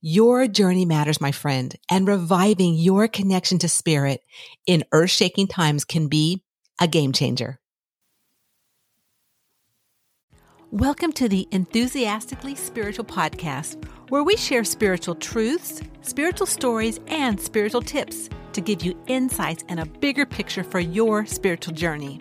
Your journey matters, my friend, and reviving your connection to spirit in earth shaking times can be a game changer. Welcome to the Enthusiastically Spiritual Podcast, where we share spiritual truths, spiritual stories, and spiritual tips to give you insights and a bigger picture for your spiritual journey.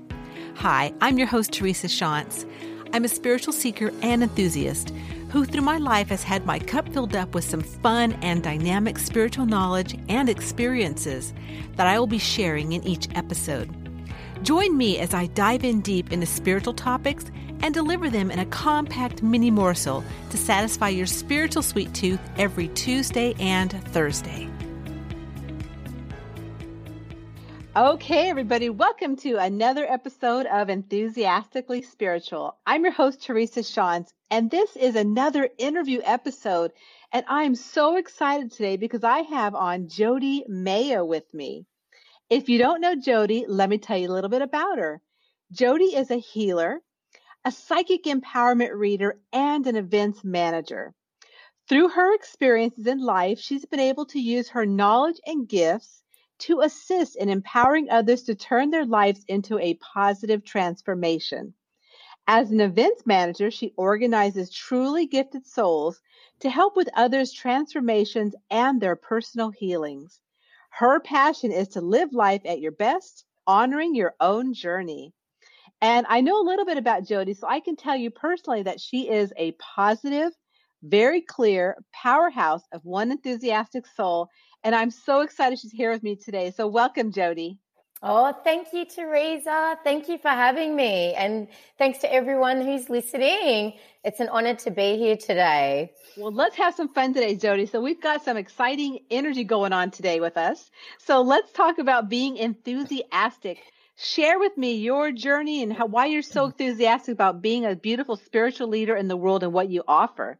Hi, I'm your host, Teresa Shantz. I'm a spiritual seeker and enthusiast who, through my life, has had my cup filled up with some fun and dynamic spiritual knowledge and experiences that I will be sharing in each episode. Join me as I dive in deep into spiritual topics and deliver them in a compact mini morsel to satisfy your spiritual sweet tooth every Tuesday and Thursday. Okay, everybody, welcome to another episode of Enthusiastically Spiritual. I'm your host, Teresa Shantz, and this is another interview episode. And I'm so excited today because I have on Jody Mayo with me. If you don't know Jody, let me tell you a little bit about her. Jody is a healer, a psychic empowerment reader, and an events manager. Through her experiences in life, she's been able to use her knowledge and gifts to assist in empowering others to turn their lives into a positive transformation. As an events manager, she organizes truly gifted souls to help with others' transformations and their personal healings. Her passion is to live life at your best, honoring your own journey. And I know a little bit about Jody, so I can tell you personally that she is a positive, very clear powerhouse of one enthusiastic soul and I'm so excited she's here with me today. So, welcome, Jody. Oh, thank you, Teresa. Thank you for having me. And thanks to everyone who's listening. It's an honor to be here today. Well, let's have some fun today, Jody. So, we've got some exciting energy going on today with us. So, let's talk about being enthusiastic. Share with me your journey and how, why you're so mm. enthusiastic about being a beautiful spiritual leader in the world and what you offer.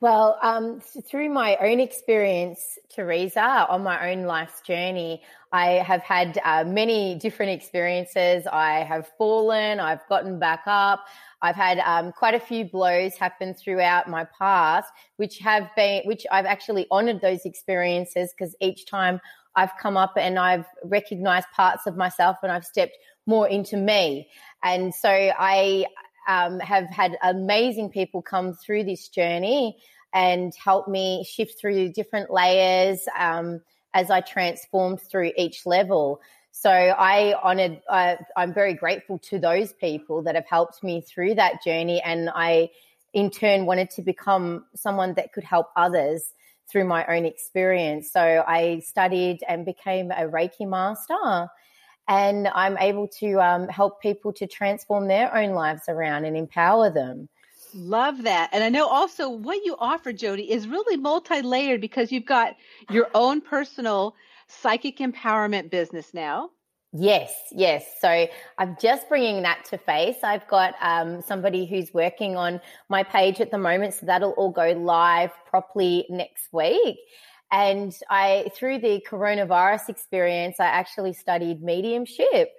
Well, um, through my own experience, Teresa, on my own life's journey, I have had uh, many different experiences. I have fallen, I've gotten back up. I've had um, quite a few blows happen throughout my past, which have been, which I've actually honored those experiences because each time I've come up and I've recognized parts of myself and I've stepped more into me. And so I um, have had amazing people come through this journey and help me shift through different layers um, as I transformed through each level. So I honored, I'm very grateful to those people that have helped me through that journey. And I, in turn, wanted to become someone that could help others through my own experience. So I studied and became a Reiki master and I'm able to um, help people to transform their own lives around and empower them. Love that. And I know also what you offer, Jody, is really multi layered because you've got your own personal psychic empowerment business now. Yes, yes. So I'm just bringing that to face. I've got um, somebody who's working on my page at the moment, so that'll all go live properly next week. And I, through the coronavirus experience, I actually studied mediumship.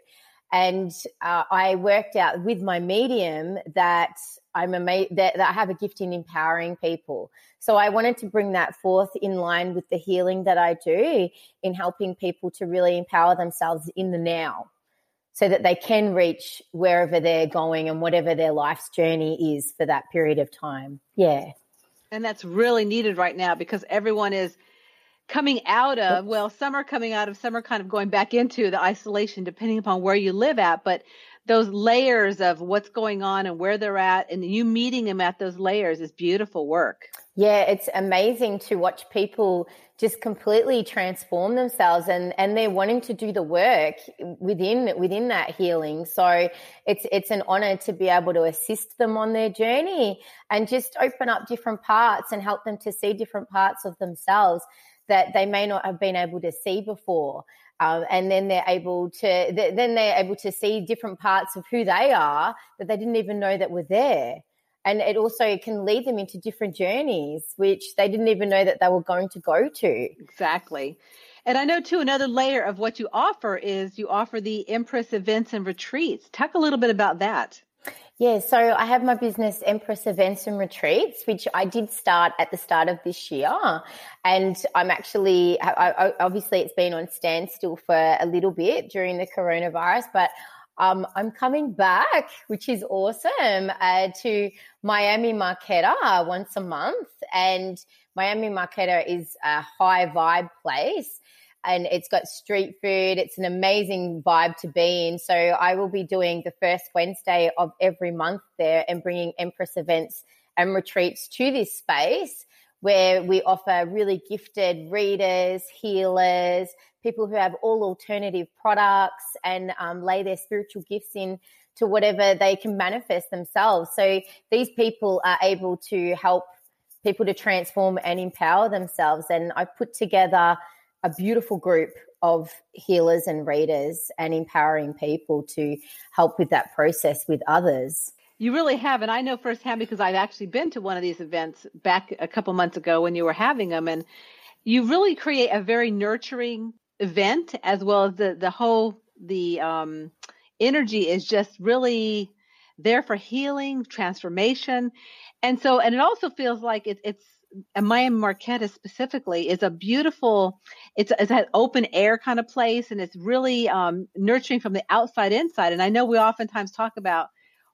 And uh, I worked out with my medium that I'm ama- that, that I have a gift in empowering people. So I wanted to bring that forth in line with the healing that I do in helping people to really empower themselves in the now so that they can reach wherever they're going and whatever their life's journey is for that period of time. Yeah. And that's really needed right now because everyone is coming out of well some are coming out of some are kind of going back into the isolation depending upon where you live at but those layers of what's going on and where they're at and you meeting them at those layers is beautiful work. Yeah, it's amazing to watch people just completely transform themselves and, and they're wanting to do the work within within that healing. So it's it's an honor to be able to assist them on their journey and just open up different parts and help them to see different parts of themselves that they may not have been able to see before. Um, and then they're able to then they're able to see different parts of who they are that they didn't even know that were there. And it also can lead them into different journeys which they didn't even know that they were going to go to. Exactly. And i know too another layer of what you offer is you offer the empress events and retreats. Talk a little bit about that yeah, so I have my business Empress Events and Retreats, which I did start at the start of this year. And I'm actually, I, I, obviously, it's been on standstill for a little bit during the coronavirus, but um, I'm coming back, which is awesome, uh, to Miami Marketta once a month. And Miami Marketta is a high vibe place and it's got street food. It's an amazing vibe to be in. So I will be doing the first Wednesday of every month there and bringing Empress events and retreats to this space where we offer really gifted readers, healers, people who have all alternative products and um, lay their spiritual gifts in to whatever they can manifest themselves. So these people are able to help people to transform and empower themselves. And I put together a beautiful group of healers and readers and empowering people to help with that process with others. You really have. And I know firsthand because I've actually been to one of these events back a couple months ago when you were having them. And you really create a very nurturing event as well as the, the whole, the um, energy is just really there for healing, transformation. And so, and it also feels like it, it's, and Miami Marketta specifically is a beautiful, it's, it's an open air kind of place and it's really um, nurturing from the outside inside. And I know we oftentimes talk about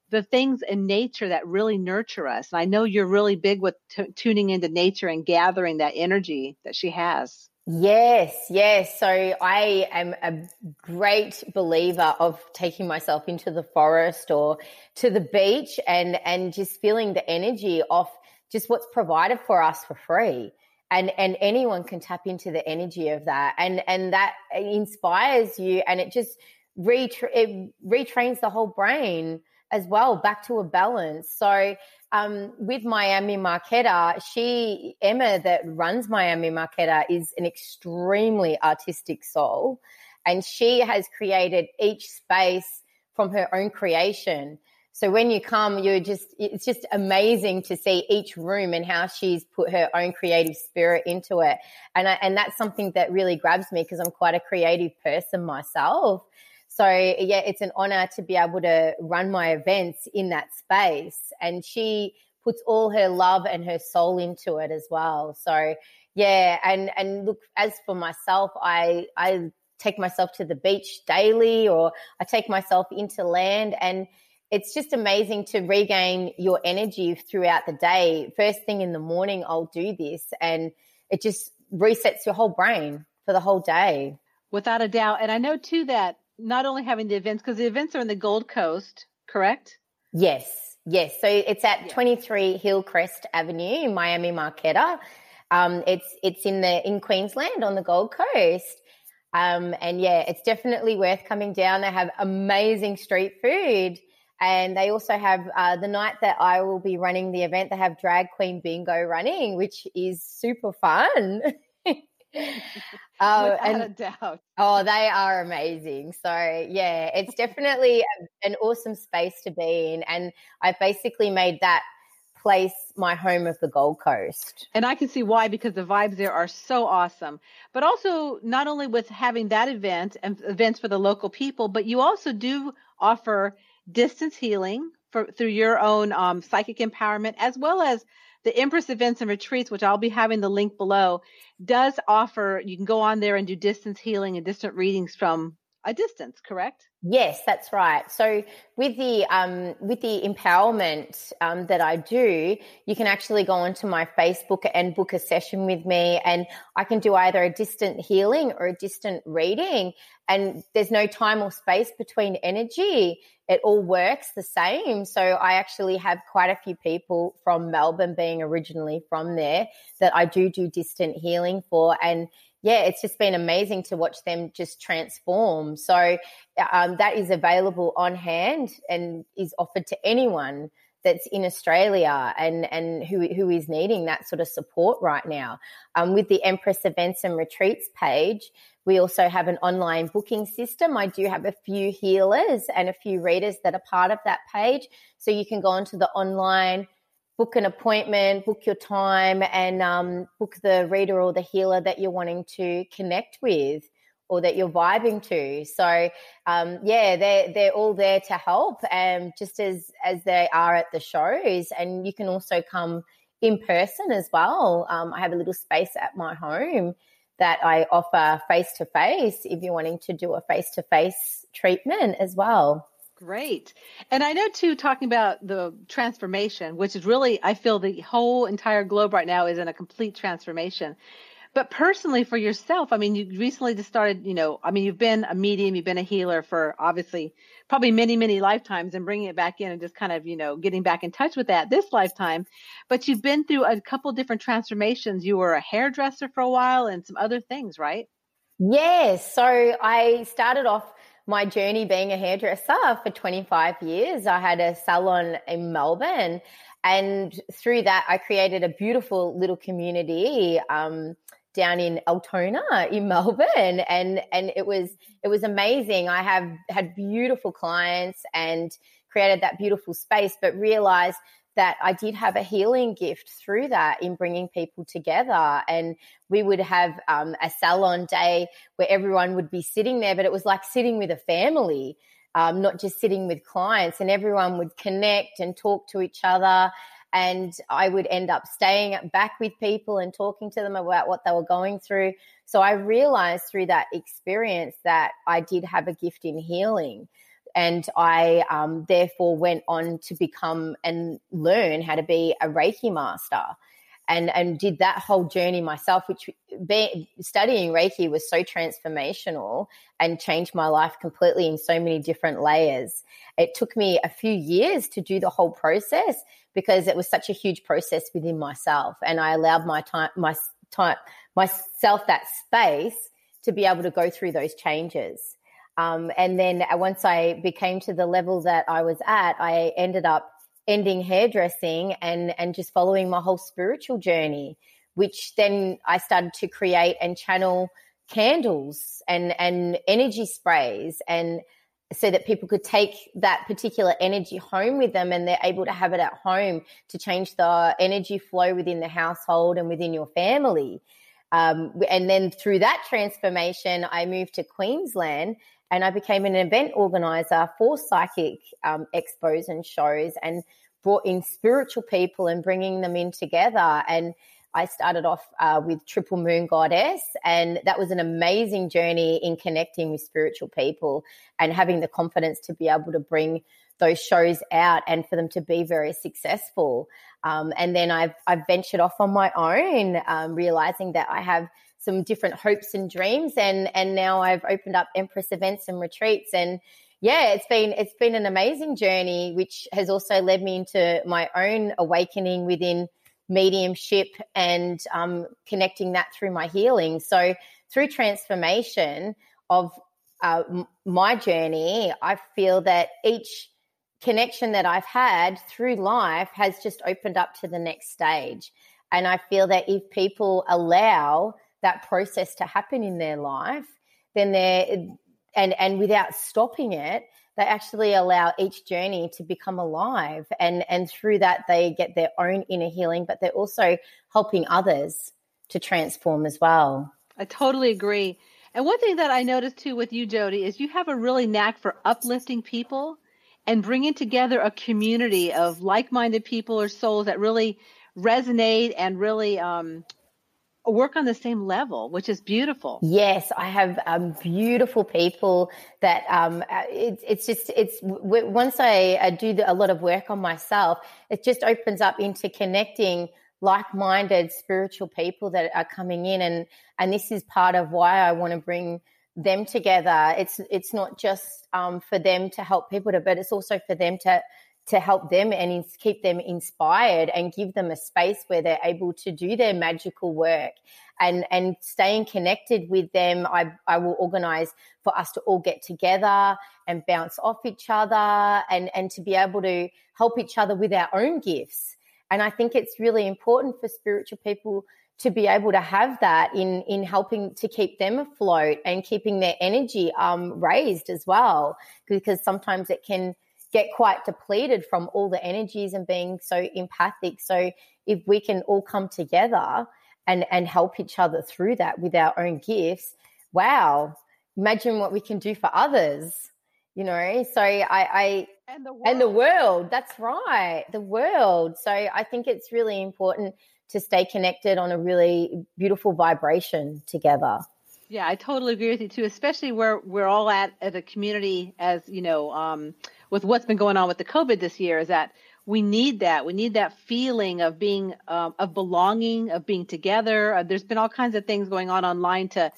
the things in nature that really nurture us. And I know you're really big with t- tuning into nature and gathering that energy that she has. Yes, yes. So I am a great believer of taking myself into the forest or to the beach and and just feeling the energy of just what's provided for us for free. And and anyone can tap into the energy of that and and that inspires you and it just retra- it retrains the whole brain as well back to a balance. So um, with Miami Marketta, she Emma that runs Miami Marketta is an extremely artistic soul, and she has created each space from her own creation. So when you come, you're just, it's just amazing to see each room and how she's put her own creative spirit into it. And I, and that's something that really grabs me because I'm quite a creative person myself. So yeah, it's an honor to be able to run my events in that space. And she puts all her love and her soul into it as well. So yeah, and and look, as for myself, I I take myself to the beach daily, or I take myself into land, and it's just amazing to regain your energy throughout the day. First thing in the morning, I'll do this, and it just resets your whole brain for the whole day. Without a doubt, and I know too that not only having the events because the events are in the Gold Coast, correct? Yes, yes. So it's at yeah. 23 Hillcrest Avenue in Miami Marketta. Um, it's it's in the in Queensland on the Gold Coast. Um, and yeah, it's definitely worth coming down. They have amazing street food. And they also have uh, the night that I will be running the event, they have Drag Queen Bingo running, which is super fun. Oh, Without and, a doubt. Oh, they are amazing. So yeah, it's definitely a, an awesome space to be in, and I've basically made that place my home of the Gold Coast. And I can see why because the vibes there are so awesome. But also not only with having that event and events for the local people, but you also do offer distance healing for through your own um, psychic empowerment as well as the Empress Events and Retreats, which I'll be having the link below, does offer, you can go on there and do distance healing and distant readings from a distance, correct? Yes, that's right. So with the um, with the empowerment um, that I do, you can actually go onto my Facebook and book a session with me, and I can do either a distant healing or a distant reading, and there's no time or space between energy. It all works the same. So I actually have quite a few people from Melbourne, being originally from there, that I do do distant healing for, and yeah, it's just been amazing to watch them just transform. So um, that is available on hand and is offered to anyone that's in Australia and and who who is needing that sort of support right now. Um, with the Empress Events and Retreats page, we also have an online booking system. I do have a few healers and a few readers that are part of that page, so you can go onto the online book an appointment, book your time, and um, book the reader or the healer that you're wanting to connect with or that you're vibing to. So, um, yeah, they're they're all there to help, and just as as they are at the shows, and you can also come in person as well. Um, I have a little space at my home that I offer face to face if you're wanting to do a face to face treatment as well. Great. And I know too, talking about the transformation, which is really, I feel the whole entire globe right now is in a complete transformation. But personally, for yourself, I mean, you recently just started, you know, I mean, you've been a medium, you've been a healer for obviously probably many, many lifetimes and bringing it back in and just kind of, you know, getting back in touch with that this lifetime. But you've been through a couple different transformations. You were a hairdresser for a while and some other things, right? Yes. So I started off my journey being a hairdresser for 25 years. I had a salon in Melbourne, and through that, I created a beautiful little community. Um, down in Altona in Melbourne and and it was it was amazing. I have had beautiful clients and created that beautiful space but realized that I did have a healing gift through that in bringing people together. And we would have um, a salon day where everyone would be sitting there, but it was like sitting with a family, um, not just sitting with clients, and everyone would connect and talk to each other. And I would end up staying back with people and talking to them about what they were going through. So I realized through that experience that I did have a gift in healing and I um, therefore went on to become and learn how to be a Reiki master. And, and did that whole journey myself, which be, studying Reiki was so transformational and changed my life completely in so many different layers. It took me a few years to do the whole process because it was such a huge process within myself, and I allowed my time, my time, myself that space to be able to go through those changes. Um, and then uh, once I became to the level that I was at, I ended up ending hairdressing and and just following my whole spiritual journey, which then I started to create and channel candles and and energy sprays and so that people could take that particular energy home with them and they're able to have it at home to change the energy flow within the household and within your family. Um, and then through that transformation, I moved to Queensland and I became an event organizer for psychic um, expos and shows and brought in spiritual people and bringing them in together. And I started off uh, with Triple Moon Goddess, and that was an amazing journey in connecting with spiritual people and having the confidence to be able to bring those shows out and for them to be very successful. Um, and then I've, I've ventured off on my own, um, realizing that I have some different hopes and dreams and and now I've opened up Empress events and retreats and yeah it's been it's been an amazing journey which has also led me into my own awakening within mediumship and um, connecting that through my healing. So through transformation of uh, my journey I feel that each connection that I've had through life has just opened up to the next stage. And I feel that if people allow that process to happen in their life, then they're and and without stopping it, they actually allow each journey to become alive and and through that they get their own inner healing, but they're also helping others to transform as well. I totally agree. And one thing that I noticed too with you, Jody, is you have a really knack for uplifting people and bringing together a community of like-minded people or souls that really resonate and really um, work on the same level, which is beautiful. Yes, I have um, beautiful people that um, uh, it, it's just it's w- once I, I do the, a lot of work on myself, it just opens up into connecting like-minded spiritual people that are coming in, and and this is part of why I want to bring them together. It's it's not just um, for them to help people to, but it's also for them to to help them and keep them inspired and give them a space where they're able to do their magical work. And and staying connected with them i i will organize for us to all get together and bounce off each other and and to be able to help each other with our own gifts. And i think it's really important for spiritual people to be able to have that in in helping to keep them afloat and keeping their energy um raised as well because sometimes it can get quite depleted from all the energies and being so empathic. So if we can all come together and and help each other through that with our own gifts, wow, imagine what we can do for others. You know, so I, I and the world. and the world. That's right, the world. So I think it's really important to stay connected on a really beautiful vibration together. Yeah, I totally agree with you too, especially where we're all at as a community, as you know, um, with what's been going on with the COVID this year is that we need that. We need that feeling of being, um, of belonging, of being together. Uh, there's been all kinds of things going on online to,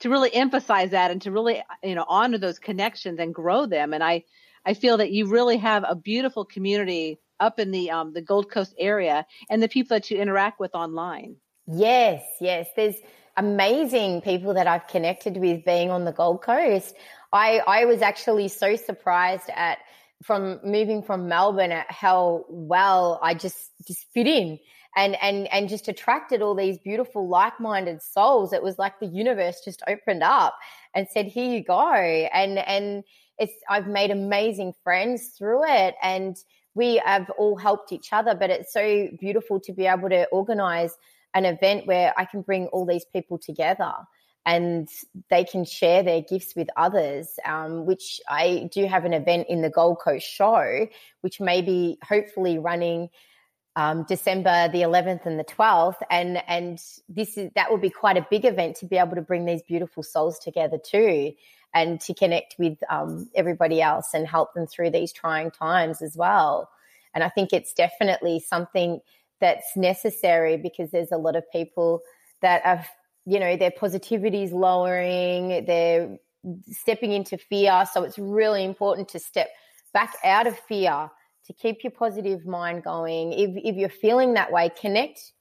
to really emphasize that and to really, you know, honor those connections and grow them. And I, I feel that you really have a beautiful community up in the, um, the Gold Coast area and the people that you interact with online. Yes, yes. There's amazing people that I've connected with being on the Gold Coast. I, I was actually so surprised at from moving from Melbourne at how well I just just fit in and and and just attracted all these beautiful like-minded souls. It was like the universe just opened up and said, "Here you go." And and it's I've made amazing friends through it and we have all helped each other, but it's so beautiful to be able to organize an event where I can bring all these people together and they can share their gifts with others, um, which I do have an event in the Gold Coast show, which may be hopefully running um, December the 11th and the 12th. And, and this is, that will be quite a big event to be able to bring these beautiful souls together too and to connect with um, everybody else and help them through these trying times as well. And I think it's definitely something that's necessary because there's a lot of people that are you know, their positivity is lowering, they're stepping into fear. So it's really important to step back out of fear to keep your positive mind going. If, if you're feeling that way, connect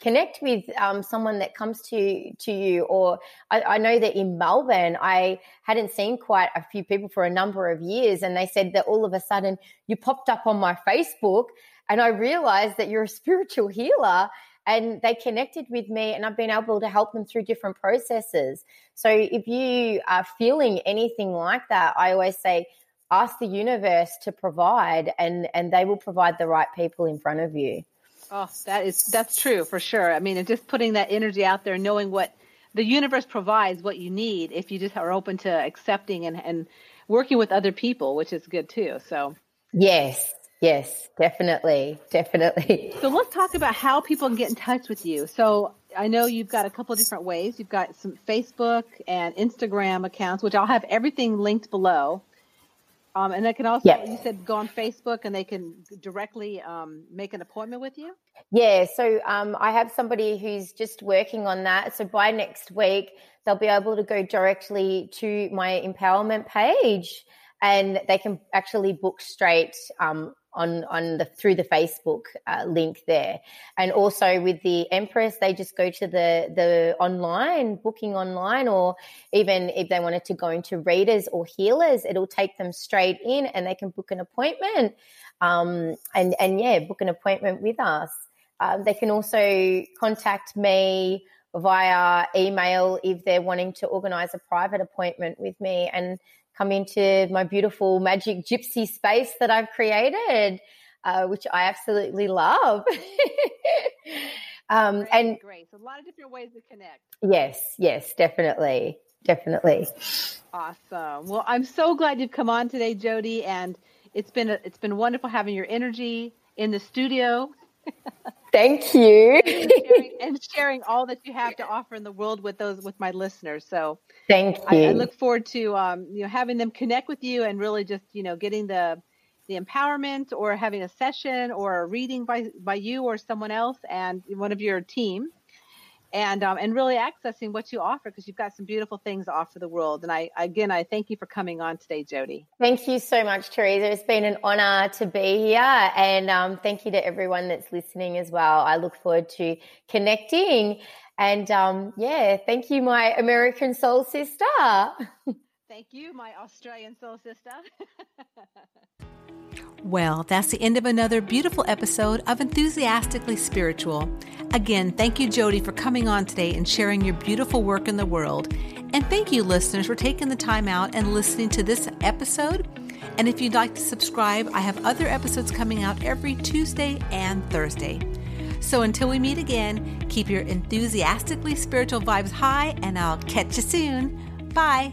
connect with um, someone that comes to to you or I, I, know that in melbourne i hadn't seen quite a few people for a number of years and they said that all of a sudden you popped up on my facebook and i realized that you're a spiritual healer and they connected with me and I've been able to help them through different processes. So if you are feeling anything like that, I always say, ask the universe to provide and, and they will provide the right people in front of you. Oh, that is, that's true for sure. I mean, and just putting that energy out there, knowing what the universe provides, what you need, if you just are open to accepting and, and working with other people, which is good too. So, yes, Yes, definitely. Definitely. So let's talk about how people can get in touch with you. So I know you've got a couple different ways. You've got some Facebook and Instagram accounts, which I'll have everything linked below. Um, and they can also, you said go on Facebook and they can directly um, make an appointment with you? Yeah. So um, I have somebody who's just working on that. So by next week, they'll be able to go directly to my empowerment page and they can actually book straight um, on on the through the Facebook uh, link there, and also with the Empress, they just go to the the online booking online, or even if they wanted to go into readers or healers, it'll take them straight in, and they can book an appointment, um, and and yeah, book an appointment with us. Um, they can also contact me via email if they're wanting to organize a private appointment with me. And come into my beautiful magic gypsy space that I've created, uh, which I absolutely love. um, and great. So a lot of different ways to connect. Yes, yes, definitely. Definitely. Awesome. Well, I'm so glad you've come on today, Jody, and it's been a, it's been wonderful having your energy in the studio Thank you. and, sharing, and, sharing, all that you have to offer in the world with those with my listeners. So thank you. I, I look forward to um, you know having them connect with you and really just you know getting the the empowerment or having a session or a reading by by you or someone else and one of your team and um, and really accessing what you offer because you've got some beautiful things to offer the world. And I again, I thank you for coming on today, Jody. Thank you so much, Teresa. It's been an honor to be here, and um, thank you to everyone that's listening as well. I look forward to connecting, and um, yeah, thank you, my American soul sister. thank you, my Australian soul sister. Well, that's the end of another beautiful episode of Enthusiastically Spiritual. Again, thank you, Jody, for coming on today and sharing your beautiful work in the world. And thank you, listeners, for taking the time out and listening to this episode. And if you'd like to subscribe, I have other episodes coming out every Tuesday and Thursday. So until we meet again, keep your enthusiastically spiritual vibes high, and I'll catch you soon. Bye.